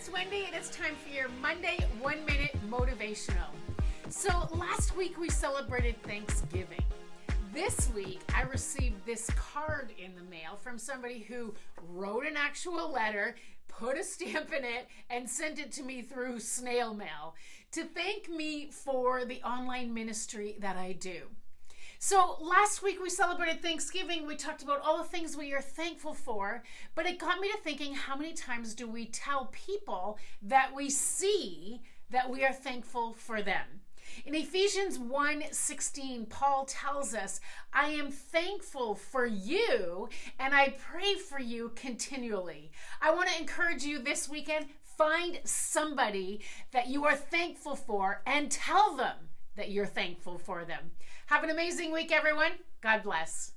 it's Wendy, and it's time for your Monday One Minute Motivational. So, last week we celebrated Thanksgiving. This week I received this card in the mail from somebody who wrote an actual letter, put a stamp in it, and sent it to me through snail mail to thank me for the online ministry that I do. So last week we celebrated Thanksgiving. We talked about all the things we are thankful for, but it got me to thinking how many times do we tell people that we see that we are thankful for them? In Ephesians 1:16, Paul tells us, "I am thankful for you and I pray for you continually." I want to encourage you this weekend, find somebody that you are thankful for and tell them that you're thankful for them. Have an amazing week, everyone. God bless.